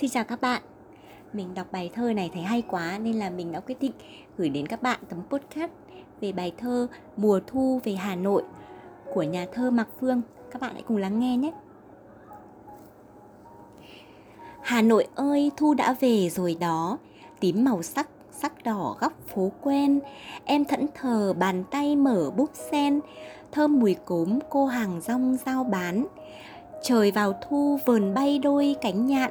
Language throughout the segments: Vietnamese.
Xin chào các bạn Mình đọc bài thơ này thấy hay quá nên là mình đã quyết định gửi đến các bạn tấm podcast về bài thơ Mùa thu về Hà Nội của nhà thơ Mạc Phương. Các bạn hãy cùng lắng nghe nhé. Hà Nội ơi, thu đã về rồi đó, tím màu sắc, sắc đỏ góc phố quen. Em thẫn thờ bàn tay mở búp sen, thơm mùi cốm cô hàng rong giao bán trời vào thu vờn bay đôi cánh nhạn,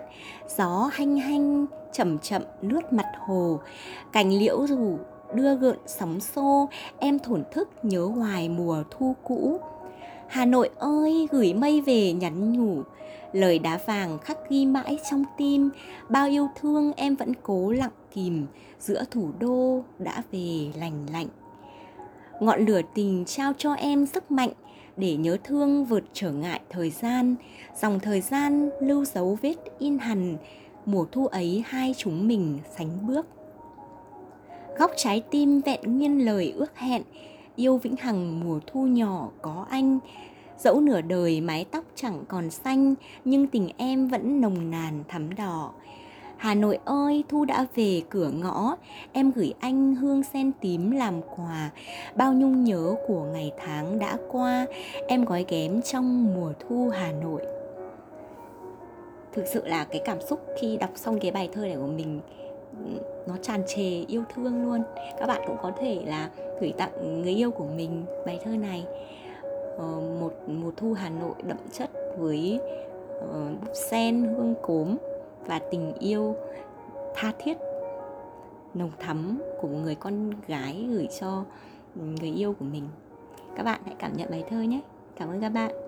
gió hanh hanh, chậm chậm lướt mặt hồ. Cành liễu rủ đưa gợn sóng xô, em thổn thức nhớ hoài mùa thu cũ. Hà nội ơi, gửi mây về nhắn nhủ, lời đá vàng khắc ghi mãi trong tim. Bao yêu thương em vẫn cố lặng kìm, giữa thủ đô đã về lành lạnh. Ngọn lửa tình trao cho em sức mạnh để nhớ thương vượt trở ngại thời gian. Dòng thời gian lưu dấu vết in hằn, mùa thu ấy hai chúng mình sánh bước. Góc trái tim vẹn nguyên lời ước hẹn, yêu vĩnh hằng mùa thu nhỏ có anh. Dẫu nửa đời mái tóc chẳng còn xanh, nhưng tình em vẫn nồng nàn thắm đỏ. Hà Nội ơi, Thu đã về cửa ngõ, em gửi anh hương sen tím làm quà. Bao nhung nhớ của ngày tháng đã qua, em gói ghém trong mùa thu Hà Nội. Thực sự là cái cảm xúc khi đọc xong cái bài thơ này của mình nó tràn trề yêu thương luôn. Các bạn cũng có thể là gửi tặng người yêu của mình bài thơ này. Ờ, một mùa thu Hà Nội đậm chất với uh, búp sen, hương cốm và tình yêu tha thiết, nồng thắm của một người con gái gửi cho người yêu của mình. Các bạn hãy cảm nhận bài thơ nhé. Cảm ơn các bạn.